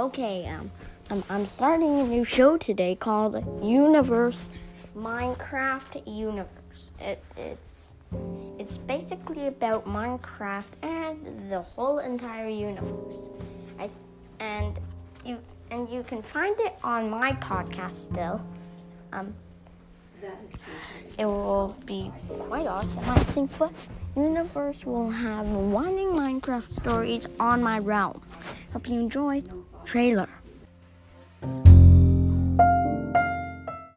Okay, um, um, I'm starting a new show today called Universe Minecraft Universe. It, it's it's basically about Minecraft and the whole entire universe. I, and you and you can find it on my podcast still. Um, it will be quite awesome, I think. But Universe will have running Minecraft stories on my realm. Hope you enjoy. Trailer.